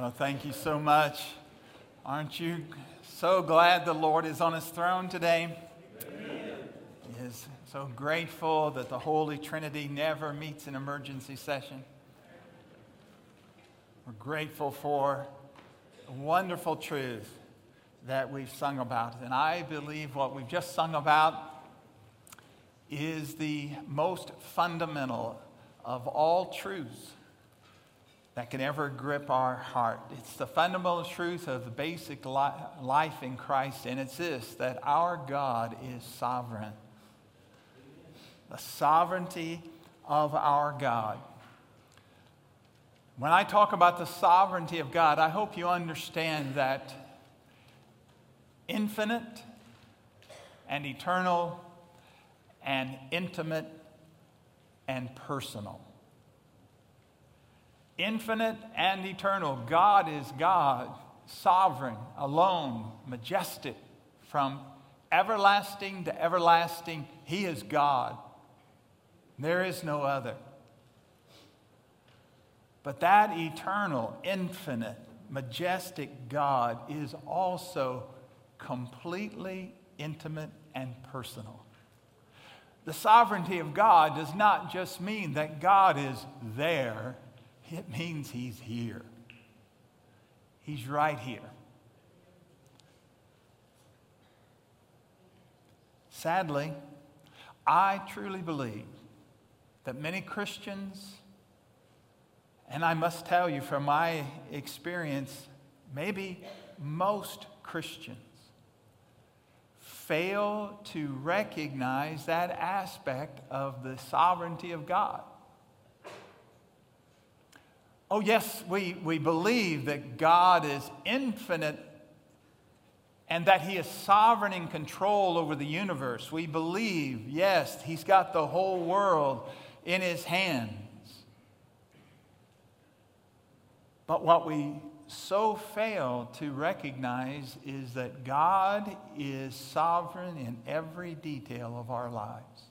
Well, thank you so much. Aren't you so glad the Lord is on his throne today? Amen. He is so grateful that the Holy Trinity never meets an emergency session. We're grateful for the wonderful truth that we've sung about. And I believe what we've just sung about is the most fundamental of all truths that can ever grip our heart. It's the fundamental truth of the basic li- life in Christ, and it's this that our God is sovereign. The sovereignty of our God. When I talk about the sovereignty of God, I hope you understand that infinite and eternal and intimate and personal infinite and eternal. God is God, sovereign, alone, majestic, from everlasting to everlasting. He is God. There is no other. But that eternal, infinite, majestic God is also completely intimate and personal. The sovereignty of God does not just mean that God is there it means He's here. He's right here. Sadly, I truly believe that many Christians, and I must tell you from my experience, maybe most Christians, fail to recognize that aspect of the sovereignty of God. Oh, yes, we, we believe that God is infinite and that He is sovereign in control over the universe. We believe, yes, He's got the whole world in His hands. But what we so fail to recognize is that God is sovereign in every detail of our lives,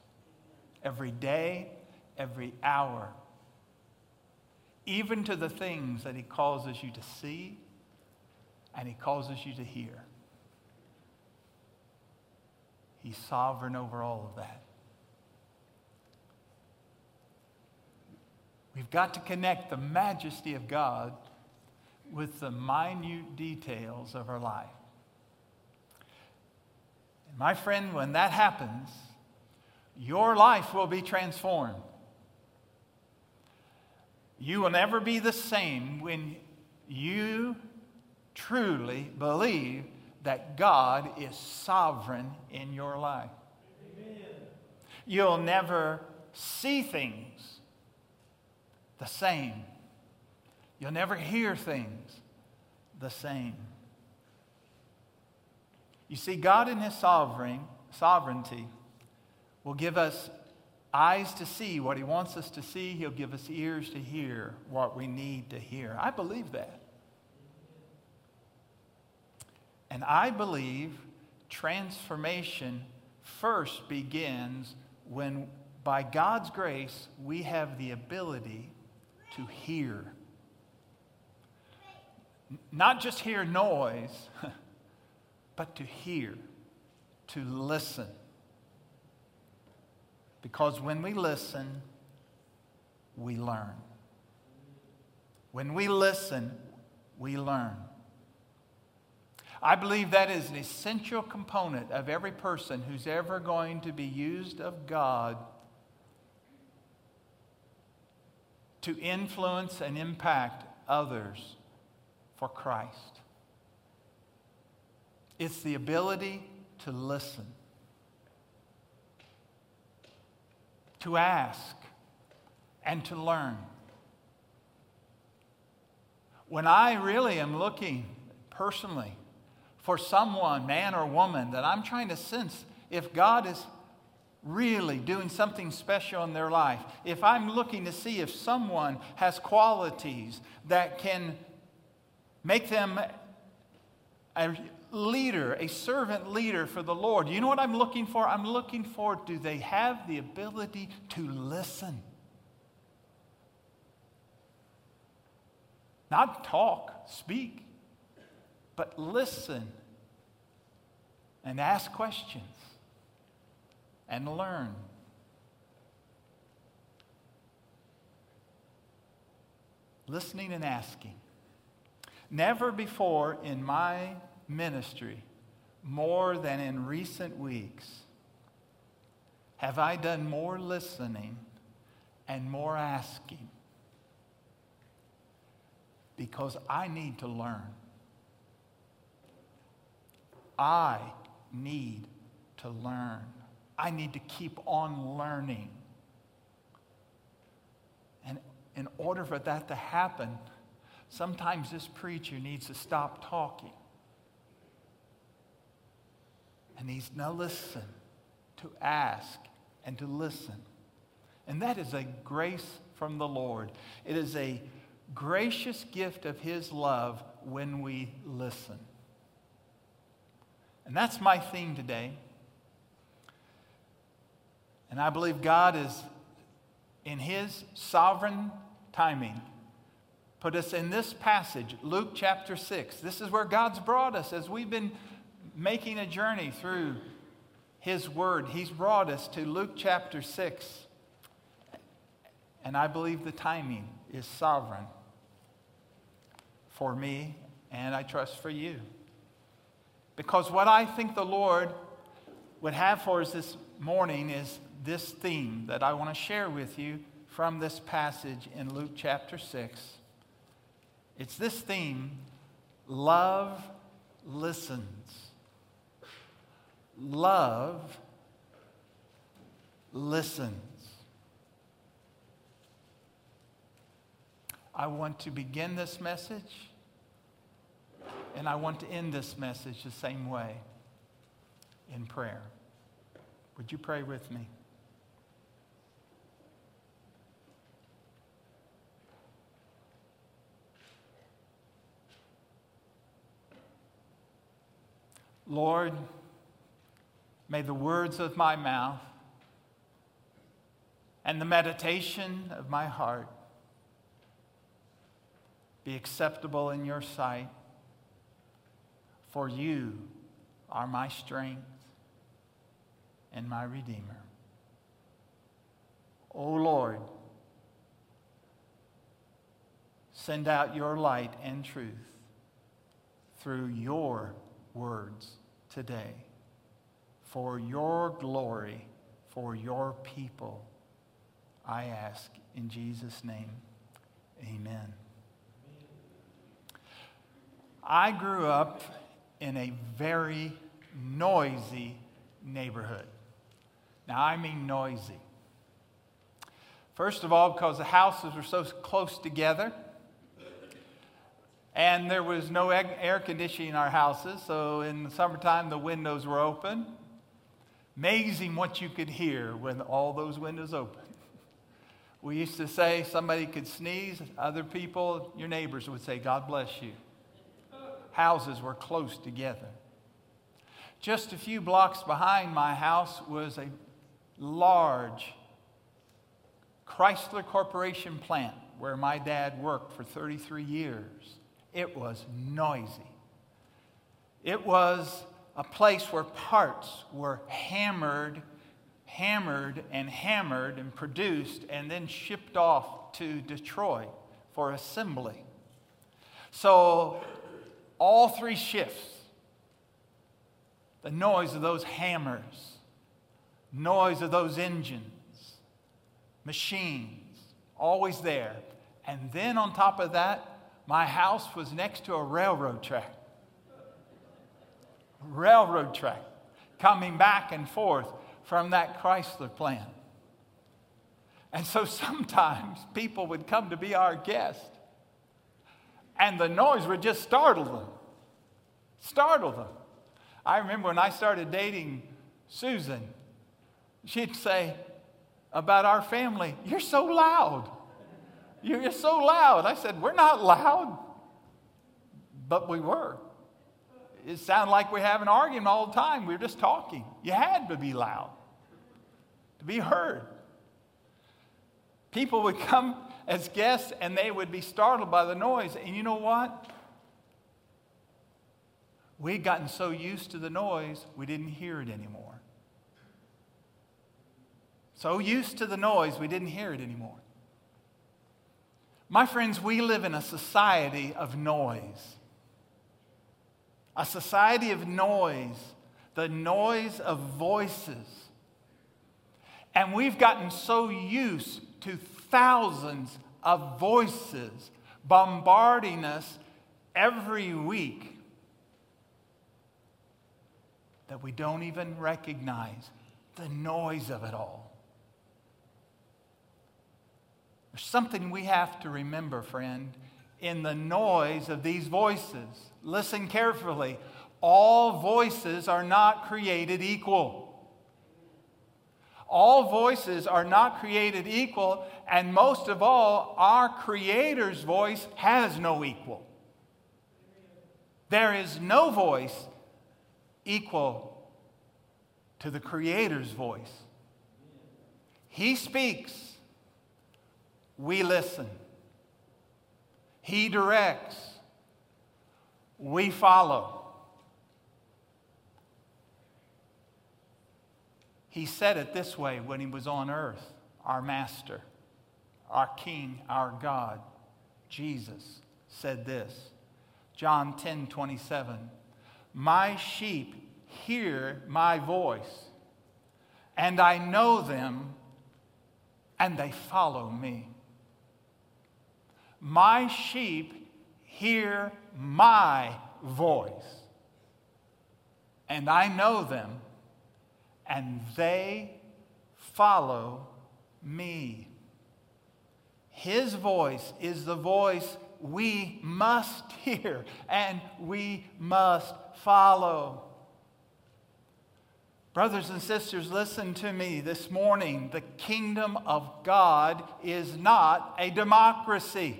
every day, every hour even to the things that He causes you to see and He causes you to hear. He's sovereign over all of that. We've got to connect the majesty of God with the minute details of our life. And my friend, when that happens, your life will be transformed. You will never be the same when you truly believe that God is sovereign in your life. Amen. You'll never see things the same. You'll never hear things the same. You see, God in His sovereign, sovereignty will give us eyes to see what He wants us to see. He'll give us ears to hear what we need to hear. I believe that. And I believe transformation first begins when, by God's grace, we have the ability to hear. Not just hear noise, but to hear, to listen. Because when we listen, we learn. When we listen, we learn. I believe that is an essential component of every person who's ever going to be used of God to influence and impact others for Christ. It's the ability to listen. To ask, and to learn. When I really am looking personally for someone, man or woman, that I'm trying to sense if God is really doing something special in their life, if I'm looking to see if someone has qualities that can make them a leader, a servant leader for the Lord. You know what I'm looking for? I'm looking for do they have the ability to listen? Not talk, speak, but listen and ask questions and learn. Listening and asking. Never before in my ministry, more than in recent weeks, have I done more listening and more asking because I need to learn. I need to learn. I need to keep on learning. And in order for that to happen, sometimes this preacher needs to stop talking and he's now listen, to ask, and to listen. And that is a grace from the Lord. It is a gracious gift of His love when we listen. And that's my theme today. And I believe God is, in His sovereign timing, put us in this passage, Luke chapter 6. This is where God's brought us as we've been making a journey through His Word. He's brought us to Luke chapter 6. And I believe the timing is sovereign for me, and I trust for you. Because what I think the Lord would have for us this morning is this theme that I want to share with you from this passage in Luke chapter 6. It's this theme love listens. Love listens. I want to begin this message and I want to end this message the same way in prayer. Would you pray with me? Lord, may the words of my mouth and the meditation of my heart be acceptable in your sight, for you are my strength and my Redeemer. O oh Lord, send out your light and truth through your words today for your glory, for your people. I ask in Jesus' name, amen. I grew up in a very noisy neighborhood. Now, I mean noisy. First of all, because the houses were so close together, and there was no air conditioning in our houses, so in the summertime the windows were open. Amazing what you could hear when all those windows open. We used to say somebody could sneeze, other people, your neighbors would say, God bless you houses were close together. Just a few blocks behind my house was a large Chrysler Corporation plant where my dad worked for 33 years. It was noisy. It was a place where parts were hammered, hammered, and hammered and produced and then shipped off to Detroit for assembly. So all three shifts, the noise of those hammers, noise of those engines, machines, always there. And then on top of that, my house was next to a railroad track. Railroad track coming back and forth from that Chrysler plant. And so sometimes people would come to be our guest and the noise would just startle them. Startle them. I remember when I started dating Susan, she'd say about our family, You're so loud. You're so loud. I said, We're not loud. But we were. It sounded like we have an argument all the time. We were just talking. You had to be loud to be heard. People would come as guests and they would be startled by the noise. And you know what? We'd gotten so used to the noise, we didn't hear it anymore. So used to the noise, we didn't hear it anymore. My friends, we live in a society of noise. A society of noise, the noise of voices. And we've gotten so used to thousands of voices bombarding us every week that we don't even recognize the noise of it all. There's something we have to remember, friend, in the noise of these voices. Listen carefully. All voices are not created equal. All voices are not created equal, and most of all, our Creator's voice has no equal. There is no voice equal to the Creator's voice. He speaks we listen. He directs, we follow. He said it this way when he was on earth our master, our king, our God, Jesus, said this. John 10 27. My sheep hear my voice, and I know them, and they follow me. My sheep hear my voice, and I know them, and they follow me. His voice is the voice we must hear and we must follow. Brothers and sisters, listen to me this morning. The kingdom of God is not a democracy.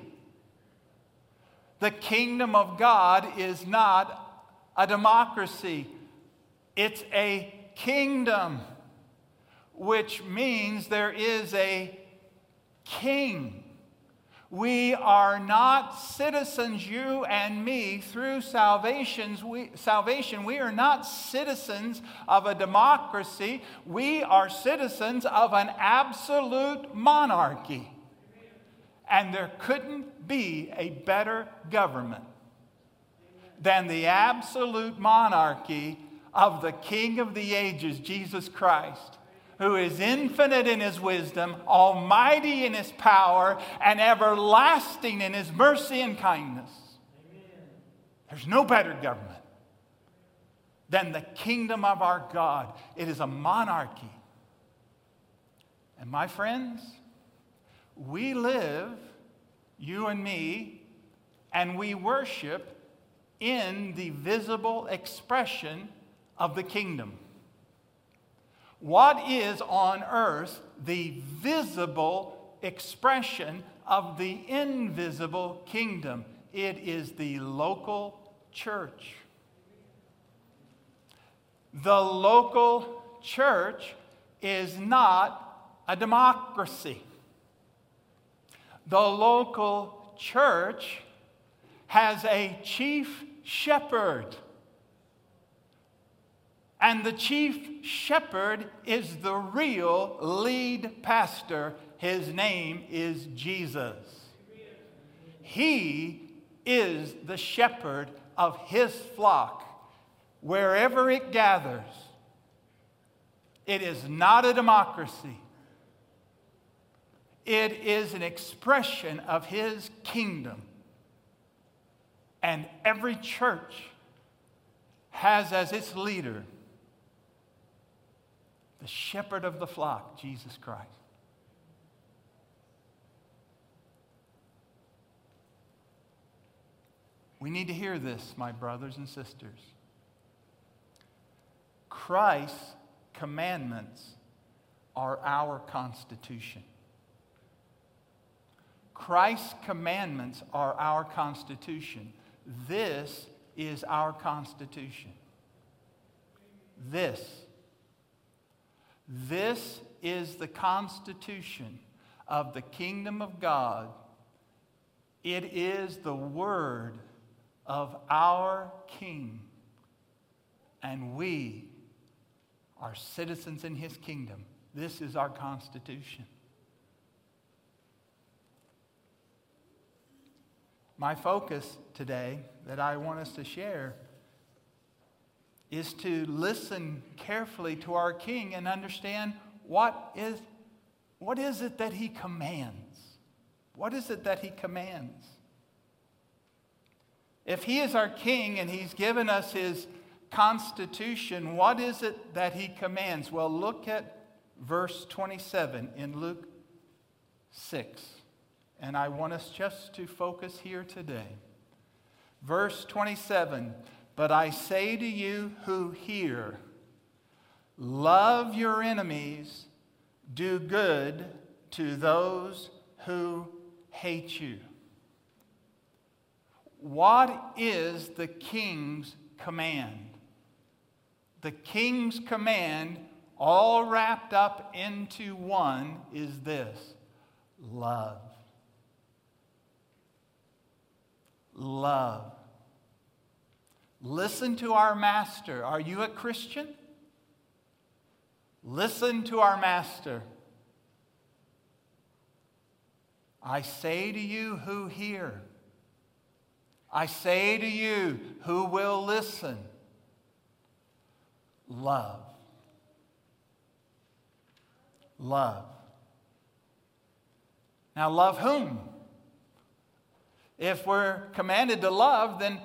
The kingdom of God is not a democracy, it's a kingdom, which means there is a king. We are not citizens, you and me, through salvations, we, salvation. We are not citizens of a democracy. We are citizens of an absolute monarchy. And there couldn't be a better government than the absolute monarchy of the King of the ages, Jesus Christ, who is infinite in his wisdom, almighty in his power, and everlasting in his mercy and kindness. Amen. There's no better government than the kingdom of our God. It is a monarchy. And my friends, we live, you and me, and we worship in the visible expression of the kingdom. What is on earth the visible expression of the invisible kingdom? It is the local church. The local church is not a democracy the local church has a chief shepherd. And the chief shepherd is the real lead pastor. His name is Jesus. He is the shepherd of his flock wherever it gathers. It is not a democracy. It is an expression of his kingdom. And every church has as its leader the shepherd of the flock, Jesus Christ. We need to hear this, my brothers and sisters. Christ's commandments are our constitution. Christ's commandments are our constitution. This is our constitution. This. This is the constitution of the kingdom of God. It is the word of our King, and we are citizens in his kingdom. This is our Constitution. My focus today that I want us to share is to listen carefully to our King and understand what is, what is it that he commands. What is it that he commands? If he is our king and he's given us his constitution, what is it that he commands? Well, look at verse 27 in Luke 6. And I want us just to focus here today. Verse 27 But I say to you who hear, love your enemies, do good to those who hate you. What is the king's command? The king's command, all wrapped up into one, is this love. Love. Listen to our master. Are you a Christian? Listen to our master. I say to you who hear, I say to you who will listen, love. Love. Now, love whom? If we're commanded to love, then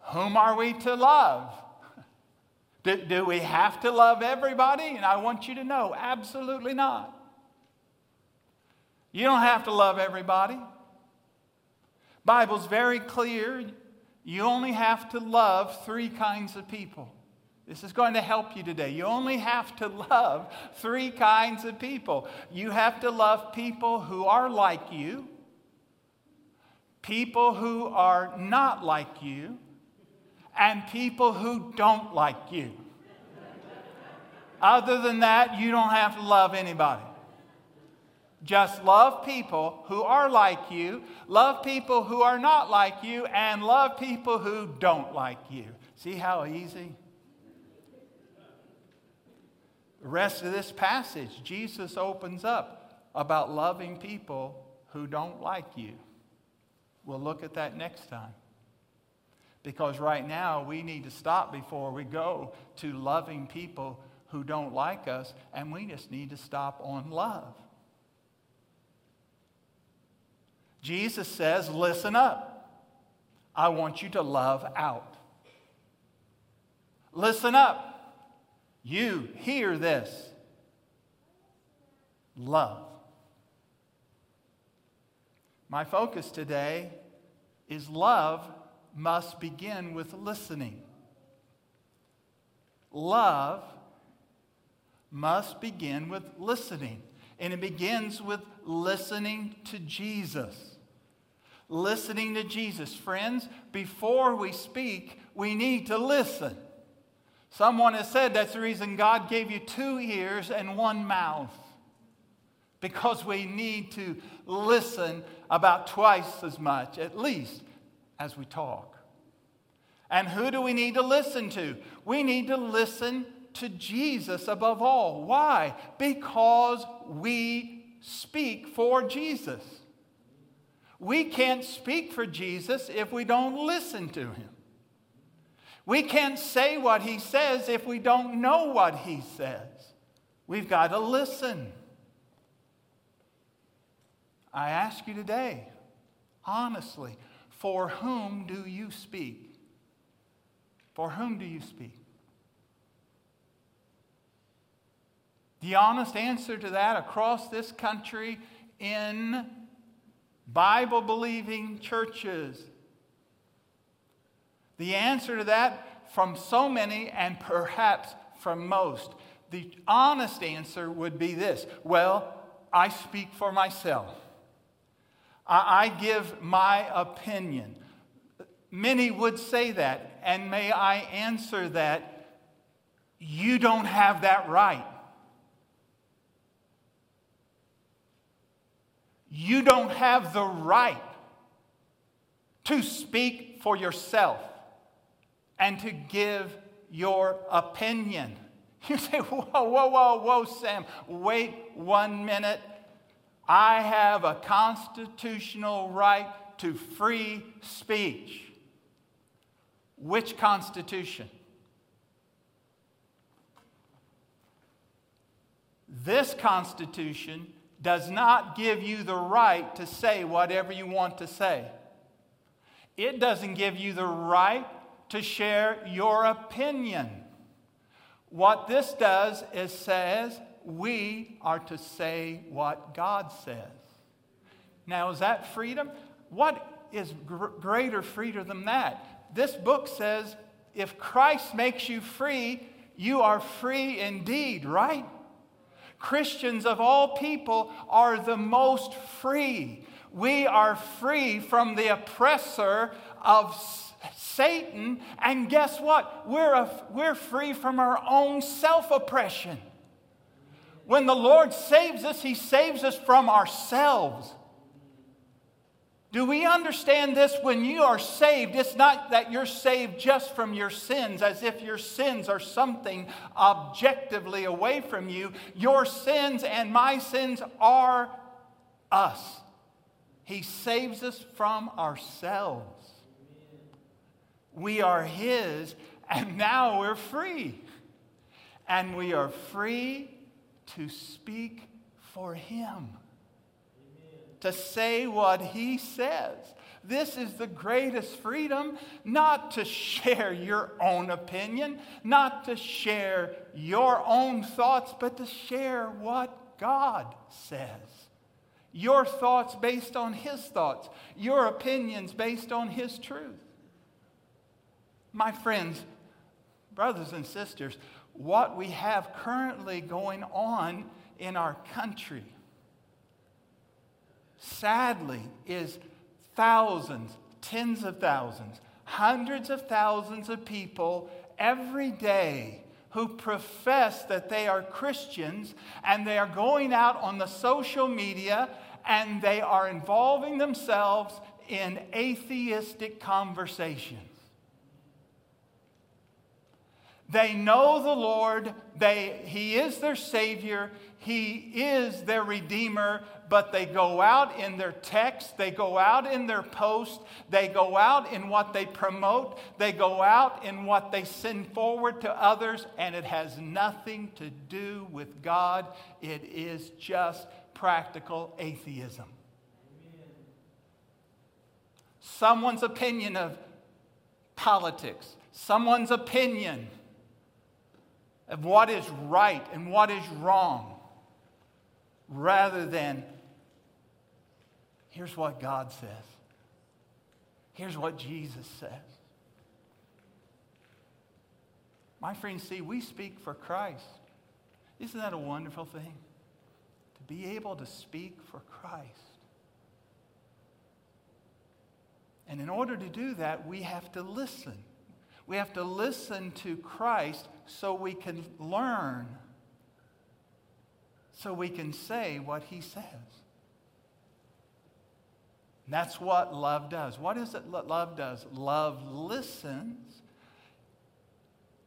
whom are we to love? Do, do we have to love everybody? And I want you to know, absolutely not. You don't have to love everybody. Bible's very clear. You only have to love three kinds of people. This is going to help you today. You only have to love three kinds of people. You have to love people who are like you, people who are not like you, and people who don't like you. Other than that, you don't have to love anybody. Just love people who are like you, love people who are not like you, and love people who don't like you. See how easy? The rest of this passage, Jesus opens up about loving people who don't like you. We'll look at that next time. Because right now, we need to stop before we go to loving people who don't like us, and we just need to stop on love. Jesus says, Listen up. I want you to love out. Listen up. You hear this. Love. My focus today is love must begin with listening. Love must begin with listening. And it begins with listening to Jesus. Listening to Jesus. Friends, before we speak, we need to listen. Someone has said that's the reason God gave you two ears and one mouth. Because we need to listen about twice as much, at least, as we talk. And who do we need to listen to? We need to listen to Jesus above all. Why? Because we speak for Jesus. We can't speak for Jesus if we don't listen to him. We can't say what he says if we don't know what he says. We've got to listen. I ask you today, honestly, for whom do you speak? For whom do you speak? The honest answer to that across this country in Bible believing churches. The answer to that from so many and perhaps from most. The honest answer would be this well, I speak for myself. I, give my opinion. Many would say that, and may I answer that you don't have that right. You don't have the right to speak for yourself and to give your opinion. You say, whoa, whoa, whoa, whoa, Sam, wait one minute. I have a constitutional right to free speech. Which constitution? This constitution does not give you the right to say whatever you want to say. It doesn't give you the right to share your opinion. What this does is says we are to say what God says. Now, is that freedom? What is gr- greater freedom than that? This book says if Christ makes you free, you are free indeed, right? Christians of all people are the most free. We are free from the oppressor of Satan. And guess what? We're, a, we're free from our own self oppression. When the Lord saves us, He saves us from ourselves. Do we understand this? When you are saved, it's not that you're saved just from your sins, as if your sins are something objectively away from you. Your sins and my sins are us. He saves us from ourselves. We are His, and now we're free. And we are free to speak for Him to say what he says. This is the greatest freedom, not to share your own opinion, not to share your own thoughts, but to share what God says. Your thoughts based on his thoughts, your opinions based on his truth. My friends, brothers and sisters, what we have currently going on in our country sadly, is thousands, tens of thousands, hundreds of thousands of people every day who profess that they are Christians and they are going out on the social media and they are involving themselves in atheistic conversations. They know the Lord, they, He is their Savior, He is their Redeemer, but they go out in their text, they go out in their post, they go out in what they promote, they go out in what they send forward to others, and it has nothing to do with God. It is just practical atheism. Someone's opinion of politics, someone's opinion of what is right and what is wrong, rather than Here's what God says. Here's what Jesus says. My friends, see, we speak for Christ. Isn't that a wonderful thing? To be able to speak for Christ. And in order to do that, we have to listen. We have to listen to Christ so we can learn, so we can say what he says. And that's what love does. What is it love does? Love listens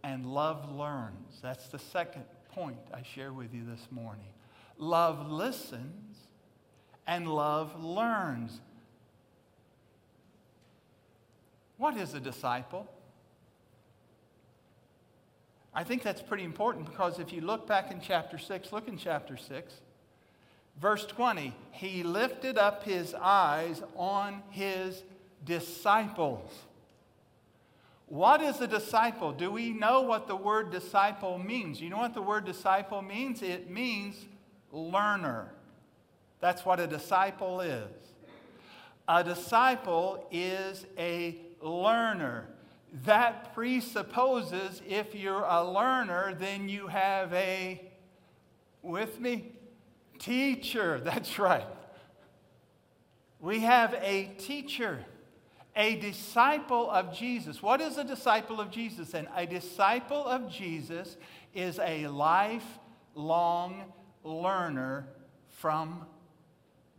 and love learns. That's the second point I share with you this morning. Love listens and love learns. What is a disciple? I think that's pretty important because if you look back in chapter 6, look in chapter 6. Verse 20, he lifted up his eyes on his disciples. What is a disciple? Do we know what the word disciple means? You know what the word disciple means? It means learner. That's what a disciple is. A disciple is a learner. That presupposes if you're a learner, then you have a, with me, Teacher, that's right. We have a teacher, a disciple of Jesus. What is a disciple of Jesus? And a disciple of Jesus is a lifelong learner from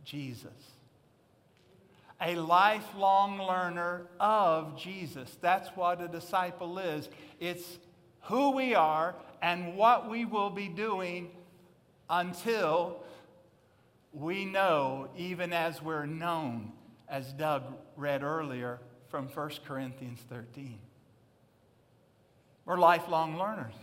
Jesus. A lifelong learner of Jesus. That's what a disciple is. It's who we are and what we will be doing until we know, even as we're known, as Doug read earlier from 1 Corinthians 13. We're lifelong learners.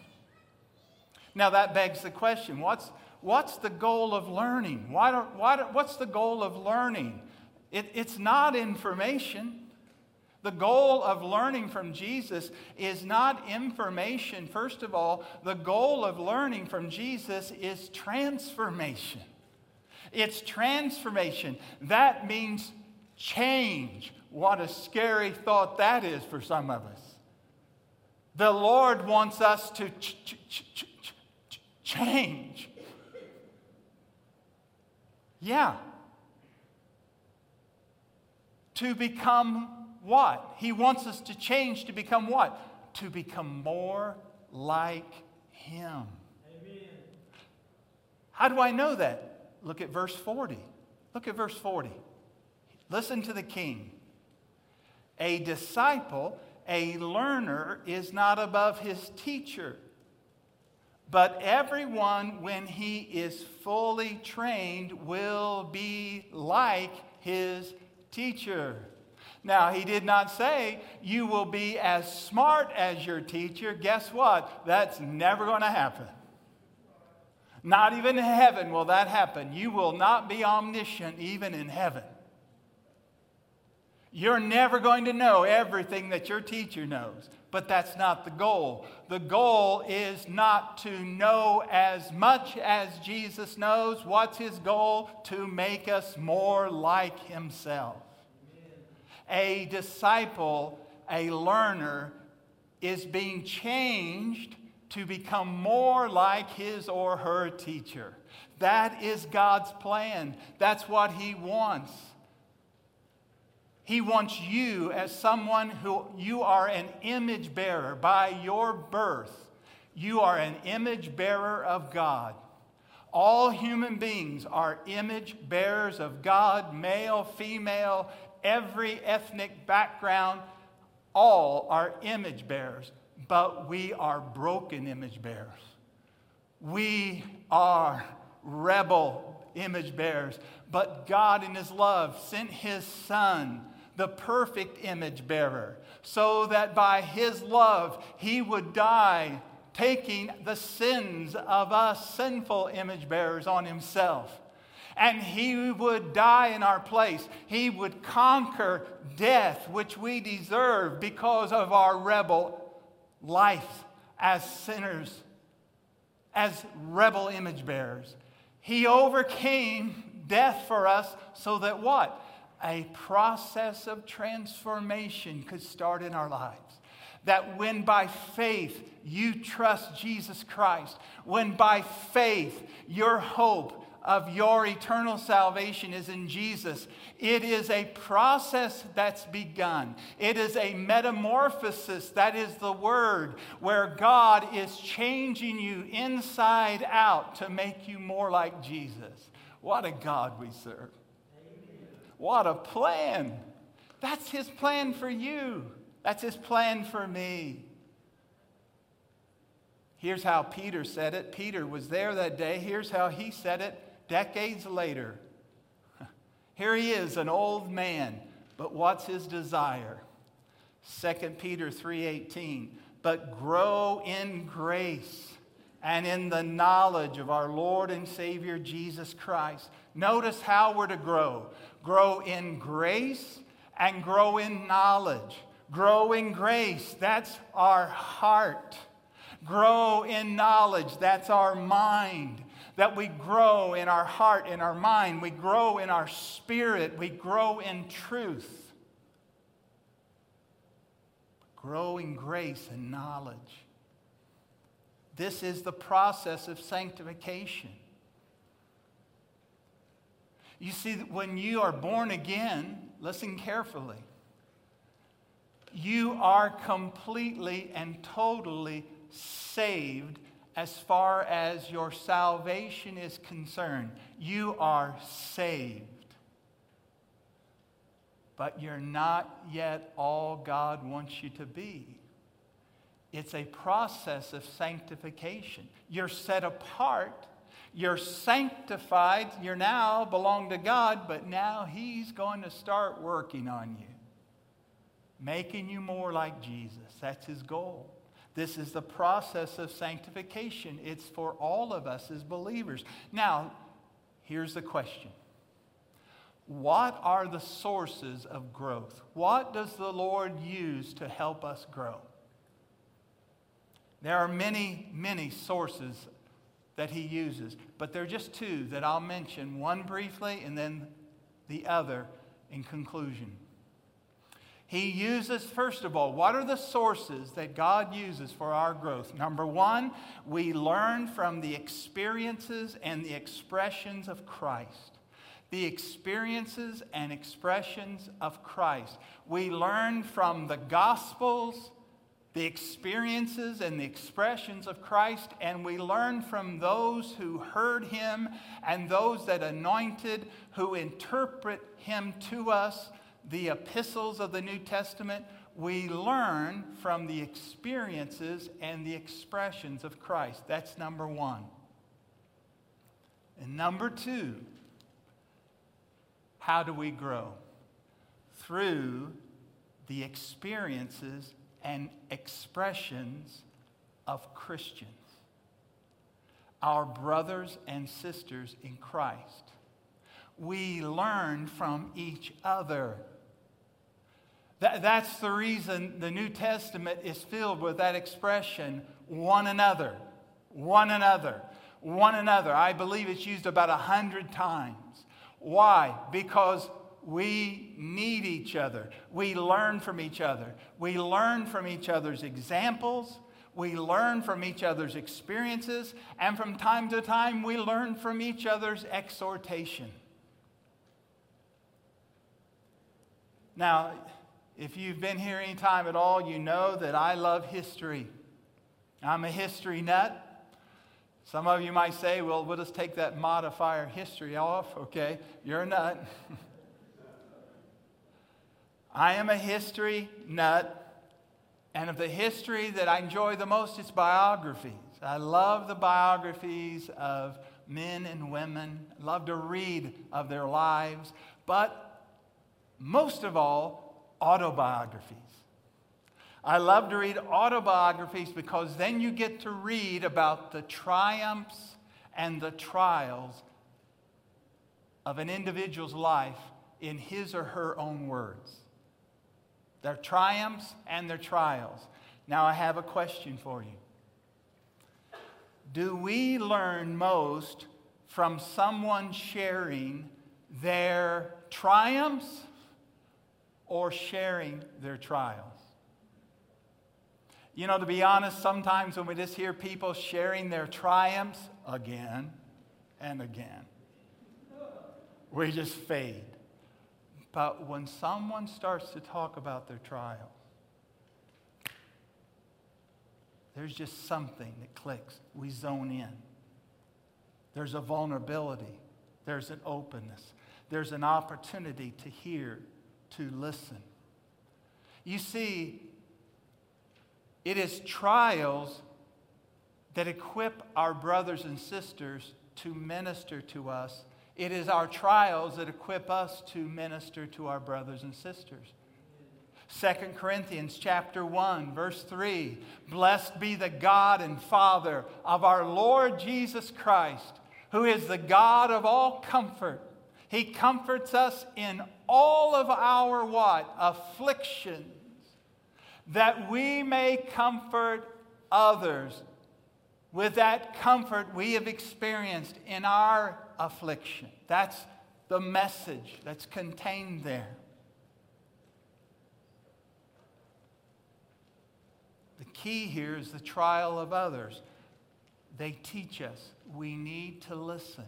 Now, that begs the question what's, what's the goal of learning? Why don't, why don't, what's the goal of learning? It, it's not information. The goal of learning from Jesus is not information. First of all, the goal of learning from Jesus is transformation. It's transformation. That means change. What a scary thought that is for some of us. The Lord wants us to ch- ch- ch- change. Yeah. To become what? He wants us to change to become what? To become more like Him. Amen. How do I know that? Look at verse 40. Look at verse 40. Listen to the king. A disciple, a learner, is not above his teacher. But everyone, when he is fully trained, will be like his teacher. Now, he did not say you will be as smart as your teacher. Guess what? That's never going to happen. Not even in heaven will that happen. You will not be omniscient even in heaven. You're never going to know everything that your teacher knows, but that's not the goal. The goal is not to know as much as Jesus knows. What's his goal? To make us more like himself. A disciple, a learner, is being changed to become more like his or her teacher. That is God's plan. That's what he wants. He wants you as someone who you are an image bearer by your birth. You are an image bearer of God. All human beings are image bearers of God, male, female, every ethnic background. All are image bearers, but we are broken image bearers. We are rebel image bearers, but God, in His love, sent His Son the perfect image bearer, so that by his love he would die, taking the sins of us sinful image bearers on himself. And he would die in our place. He would conquer death, which we deserve because of our rebel life as sinners, as rebel image bearers. He overcame death for us so that what? A process of transformation could start in our lives. That when by faith you trust Jesus Christ, when by faith your hope of your eternal salvation is in Jesus, it is a process that's begun. It is a metamorphosis, that is the word, where God is changing you inside out to make you more like Jesus. What a God we serve. What a plan! That's his plan for you. That's his plan for me. Here's how Peter said it. Peter was there that day. Here's how he said it decades later. Here he is, an old man, but what's his desire? 2 Peter 3:18. But grow in grace and in the knowledge of our Lord and Savior Jesus Christ. Notice how we're to grow grow in grace and grow in knowledge. Grow in grace, that's our heart. Grow in knowledge, that's our mind. That we grow in our heart, in our mind. We grow in our spirit. We grow in truth. Grow in grace and knowledge. This is the process of sanctification. You see, when you are born again, listen carefully, you are completely and totally saved as far as your salvation is concerned. You are saved. but you're not yet all God wants you to be. It's a process of sanctification. You're set apart, you're sanctified, You're now belong to God, but now He's going to start working on you, making you more like Jesus. That's His goal. This is the process of sanctification. It's for all of us as believers. Now, here's the question What are the sources of growth? What does the Lord use to help us grow? There are many, many sources that he uses, but there are just two that I'll mention one briefly and then the other in conclusion. He uses, first of all, what are the sources that God uses for our growth? Number one, we learn from the experiences and the expressions of Christ. The experiences and expressions of Christ. We learn from the Gospels the experiences and the expressions of Christ, and we learn from those who heard him and those that anointed, who interpret him to us, the epistles of the New Testament. We learn from the experiences and the expressions of Christ. That's number one. And number two, how do we grow? Through the experiences and expressions of Christians, our brothers and sisters in Christ. We learn from each other. That, that's the reason the New Testament is filled with that expression, one another, one another, one another. I believe it's used about a hundred times. Why? Because we need each other. We learn from each other. We learn from each other's examples. We learn from each other's experiences. And from time to time, we learn from each other's exhortation. Now, if you've been here any time at all, you know that I love history. I'm a history nut. Some of you might say, well, we'll just take that modifier history off. Okay, you're a nut. I am a history nut, and of the history that I enjoy the most, it's biographies. I love the biographies of men and women, I love to read of their lives, but most of all, autobiographies. I love to read autobiographies because then you get to read about the triumphs and the trials of an individual's life in his or her own words their triumphs and their trials. Now, I have a question for you. Do we learn most from someone sharing their triumphs or sharing their trials? You know, to be honest, sometimes when we just hear people sharing their triumphs again and again, we just fade. But when someone starts to talk about their trial, there's just something that clicks. We zone in. There's a vulnerability, there's an openness, there's an opportunity to hear, to listen. You see, it is trials that equip our brothers and sisters to minister to us it is our trials that equip us to minister to our brothers and sisters. 2 Corinthians chapter 1 verse 3 Blessed be the God and Father of our Lord Jesus Christ who is the God of all comfort he comforts us in all of our what afflictions that we may comfort others with that comfort we have experienced in our affliction. That's the message that's contained there. The key here is the trial of others. They teach us we need to listen.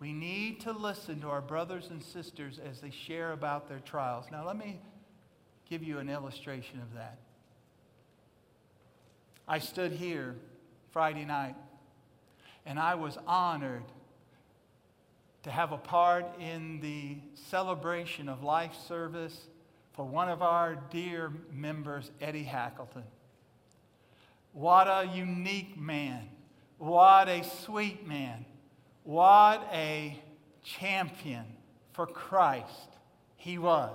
We need to listen to our brothers and sisters as they share about their trials. Now, let me give you an illustration of that. I stood here Friday night and I was honored to have a part in the celebration of life service for one of our dear members, Eddie Hackleton. What a unique man. What a sweet man. What a champion for Christ he was.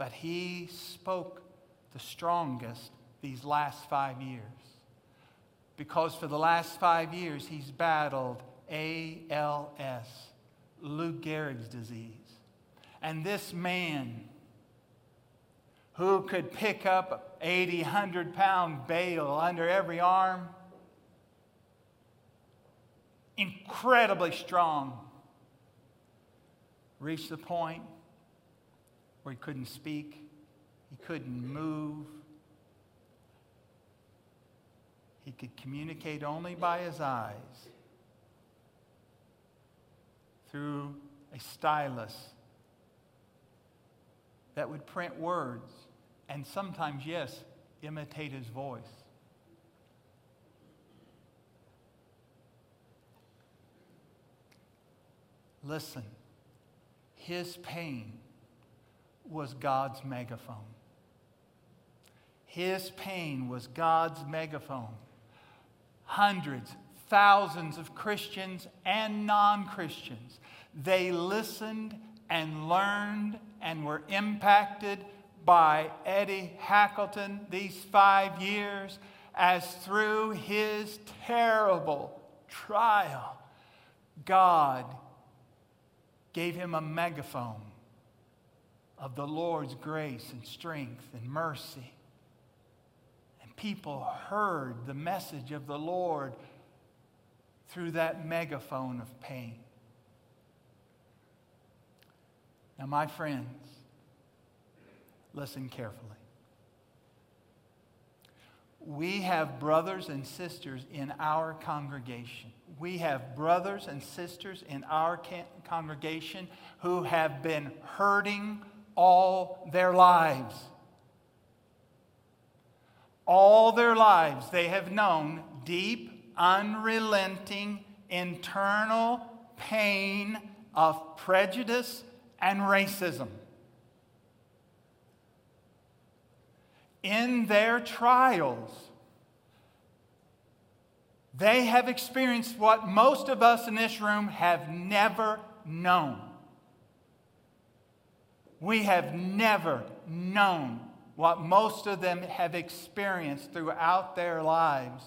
But he spoke the strongest these last five years. Because for the last five years, he's battled ALS, Lou Gehrig's disease. And this man, who could pick up 80, 100 pound bale under every arm, incredibly strong, reached the point where he couldn't speak, he couldn't move. He could communicate only by his eyes through a stylus that would print words and sometimes, yes, imitate his voice. Listen, his pain was God's megaphone. His pain was God's megaphone. Hundreds, thousands of Christians and non Christians, they listened and learned and were impacted by Eddie Hackleton these five years as through his terrible trial, God gave him a megaphone of the Lord's grace and strength and mercy. And people heard the message of the Lord through that megaphone of pain. Now, my friends, listen carefully. We have brothers and sisters in our congregation. We have brothers and sisters in our congregation who have been hurting all their lives. All their lives, they have known deep, unrelenting, internal pain of prejudice and racism. In their trials, they have experienced what most of us in this room have never known. We have never known what most of them have experienced throughout their lives.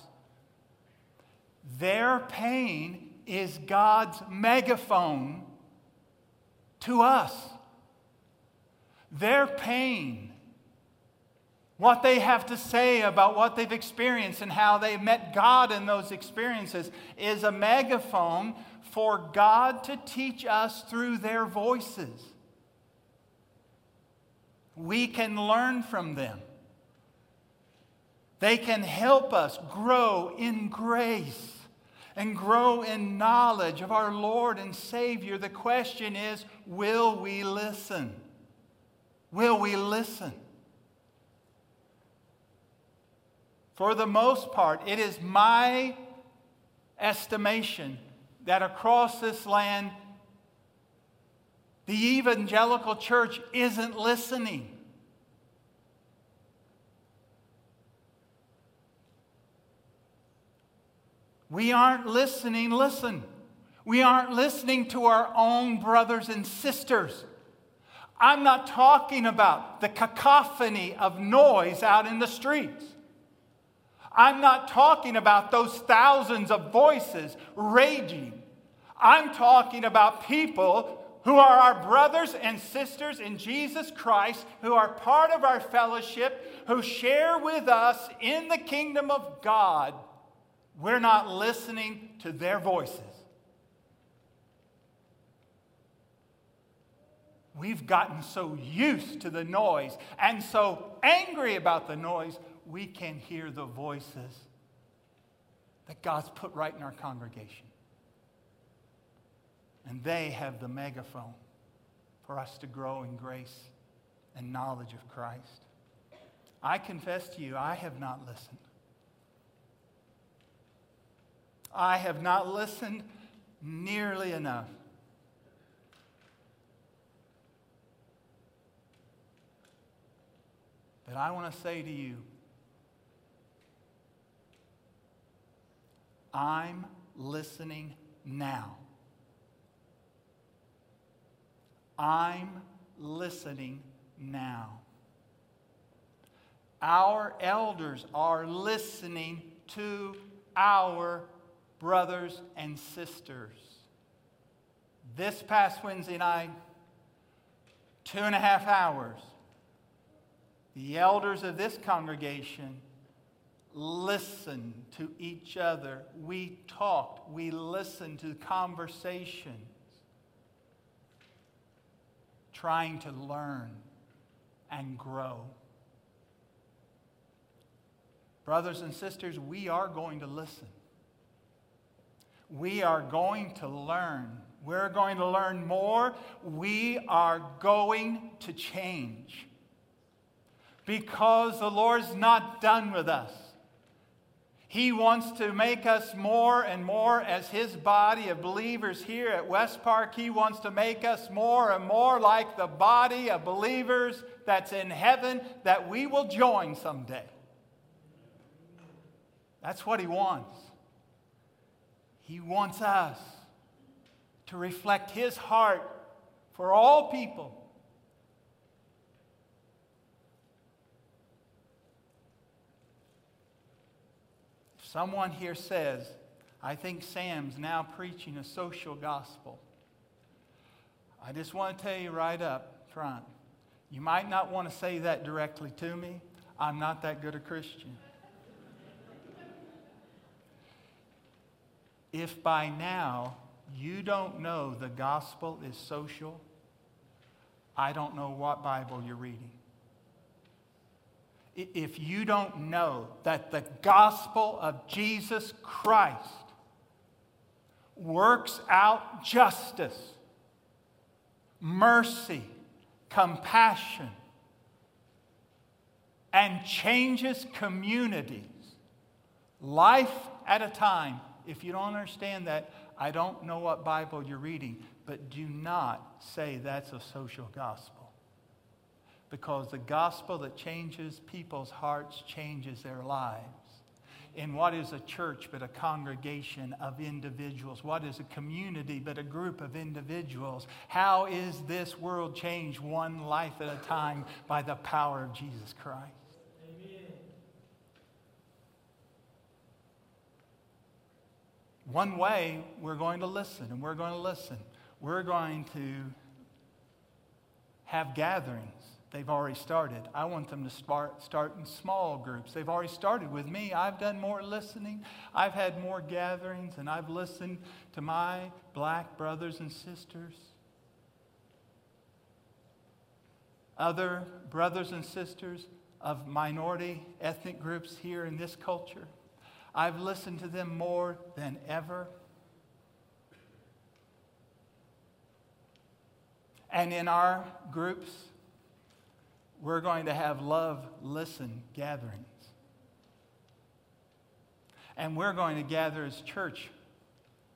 Their pain is God's megaphone to us. Their pain, what they have to say about what they've experienced and how they met God in those experiences, is a megaphone for God to teach us through their voices. We can learn from them. They can help us grow in grace and grow in knowledge of our Lord and Savior. The question is will we listen? Will we listen? For the most part, it is my estimation that across this land, the evangelical church isn't listening. We aren't listening, listen. We aren't listening to our own brothers and sisters. I'm not talking about the cacophony of noise out in the streets. I'm not talking about those thousands of voices raging. I'm talking about people who are our brothers and sisters in Jesus Christ, who are part of our fellowship, who share with us in the kingdom of God, we're not listening to their voices. We've gotten so used to the noise and so angry about the noise, we can hear the voices that God's put right in our congregation. And they have the megaphone for us to grow in grace and knowledge of Christ. I confess to you, I have not listened. I have not listened nearly enough. But I want to say to you, I'm listening now. I'm listening now. Our elders are listening to our brothers and sisters. This past Wednesday night, two and a half hours, the elders of this congregation listened to each other. We talked, we listened to conversations, trying to learn and grow. Brothers and sisters, we are going to listen. We are going to learn. We're going to learn more. We are going to change. Because the Lord's not done with us. He wants to make us more and more as His body of believers here at West Park. He wants to make us more and more like the body of believers that's in heaven that we will join someday. That's what He wants. He wants us to reflect His heart for all people. Someone here says, I think Sam's now preaching a social gospel. I just want to tell you right up front you might not want to say that directly to me. I'm not that good a Christian. if by now you don't know the gospel is social, I don't know what Bible you're reading if you don't know that the gospel of Jesus Christ works out justice, mercy, compassion, and changes communities life at a time. If you don't understand that, I don't know what Bible you're reading, but do not say that's a social gospel because the gospel that changes people's hearts changes their lives. In what is a church but a congregation of individuals? What is a community but a group of individuals? How is this world changed one life at a time by the power of Jesus Christ? Amen. One way we're going to listen, and we're going to listen. We're going to have gatherings They've already started. I want them to start, start in small groups. They've already started with me. I've done more listening. I've had more gatherings, and I've listened to my black brothers and sisters. Other brothers and sisters of minority ethnic groups here in this culture. I've listened to them more than ever. And in our groups, we're going to have love listen gatherings. And we're going to gather as church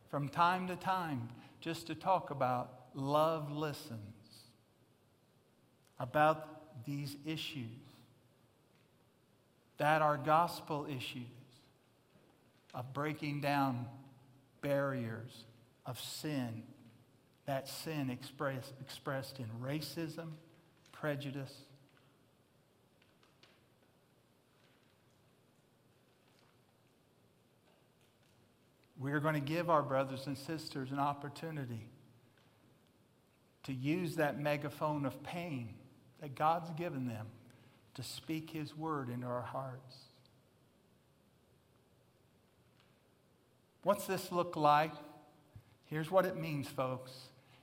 from time to time just to talk about love listens, about these issues that are gospel issues of breaking down barriers of sin, that sin express, expressed in racism, prejudice, We're going to give our brothers and sisters an opportunity to use that megaphone of pain that God's given them to speak His word into our hearts. What's this look like? Here's what it means, folks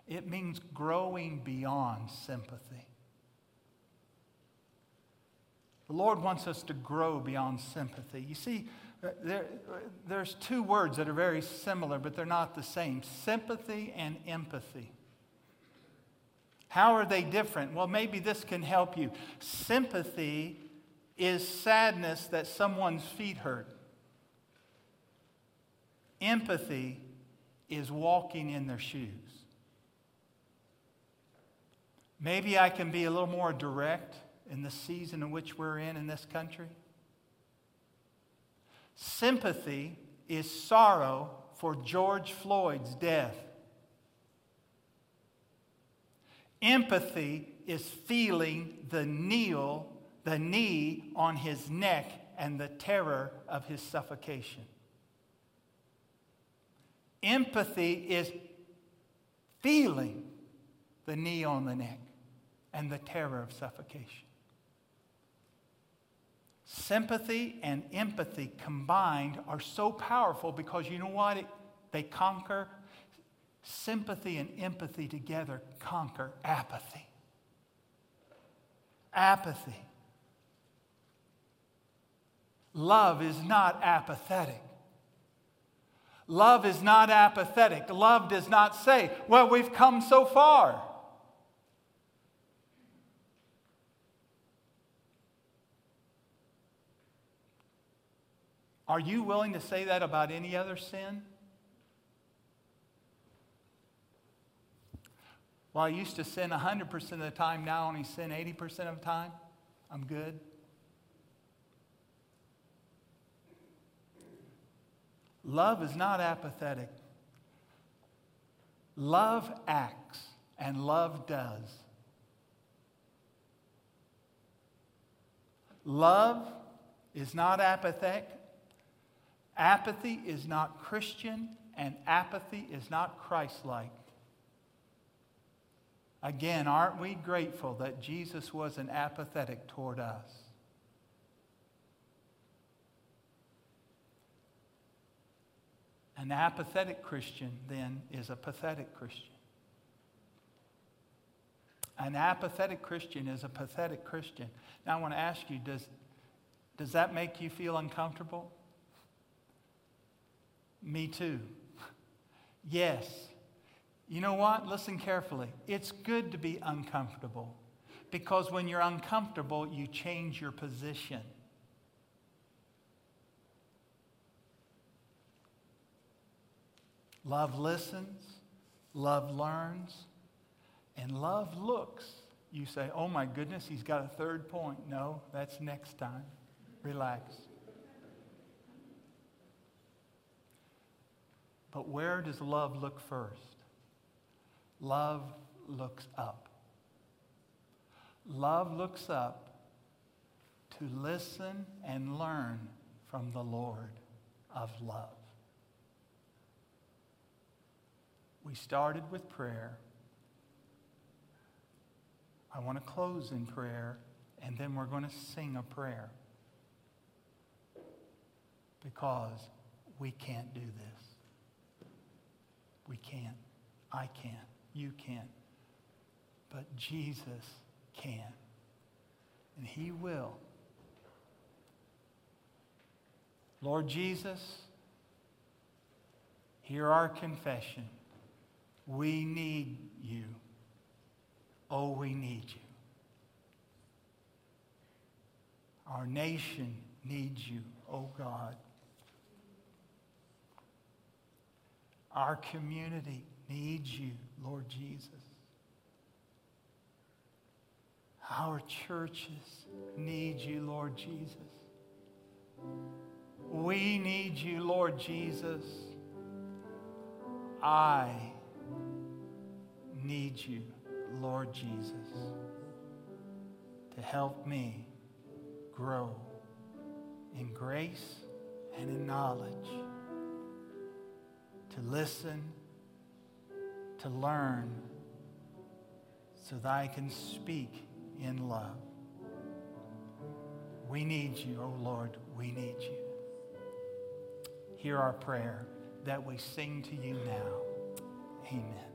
it means growing beyond sympathy. The Lord wants us to grow beyond sympathy. You see, Uh, there, there's two words that are very similar, but they're not the same sympathy and empathy. How are they different? Well, maybe this can help you. Sympathy is sadness that someone's feet hurt. Empathy is walking in their shoes. Maybe I can be a little more direct in the season in which we're in in this country. Sympathy is sorrow for George Floyd's death. Empathy is feeling the kneel, the knee on his neck and the terror of his suffocation. Empathy is feeling the knee on the neck and the terror of suffocation. Sympathy and empathy combined are so powerful because you know what? It, they conquer. Sympathy and empathy together conquer apathy. Apathy. Love is not apathetic. Love is not apathetic. Love does not say, Well, we've come so far. Are you willing to say that about any other sin? Well, I used to sin 100% of the time, now I only sin 80% of the time. I'm good. Love is not apathetic. Love acts and love does. Love is not apathetic. Apathy is not Christian, and apathy is not Christ like. Again, aren't we grateful that Jesus wasn't apathetic toward us? An apathetic Christian, then, is a pathetic Christian. An apathetic Christian is a pathetic Christian. Now, I want to ask you does, does that make you feel uncomfortable? Me too. Yes. You know what? Listen carefully. It's good to be uncomfortable because when you're uncomfortable, you change your position. Love listens, love learns, and love looks. You say, oh my goodness, he's got a third point. No, that's next time. Relax. But where does love look first? Love looks up. Love looks up to listen and learn from the Lord of love. We started with prayer. I want to close in prayer, and then we're going to sing a prayer because we can't do this. We can't. I can't. You can't. But Jesus can. And He will. Lord Jesus, hear our confession. We need you. Oh, we need you. Our nation needs you, oh God. Our community needs you, Lord Jesus. Our churches need you, Lord Jesus. We need you, Lord Jesus. I need you, Lord Jesus, to help me grow in grace and in knowledge, to listen, to learn, so that I can speak in love. We need you, oh Lord, we need you. Hear our prayer that we sing to you now. Amen.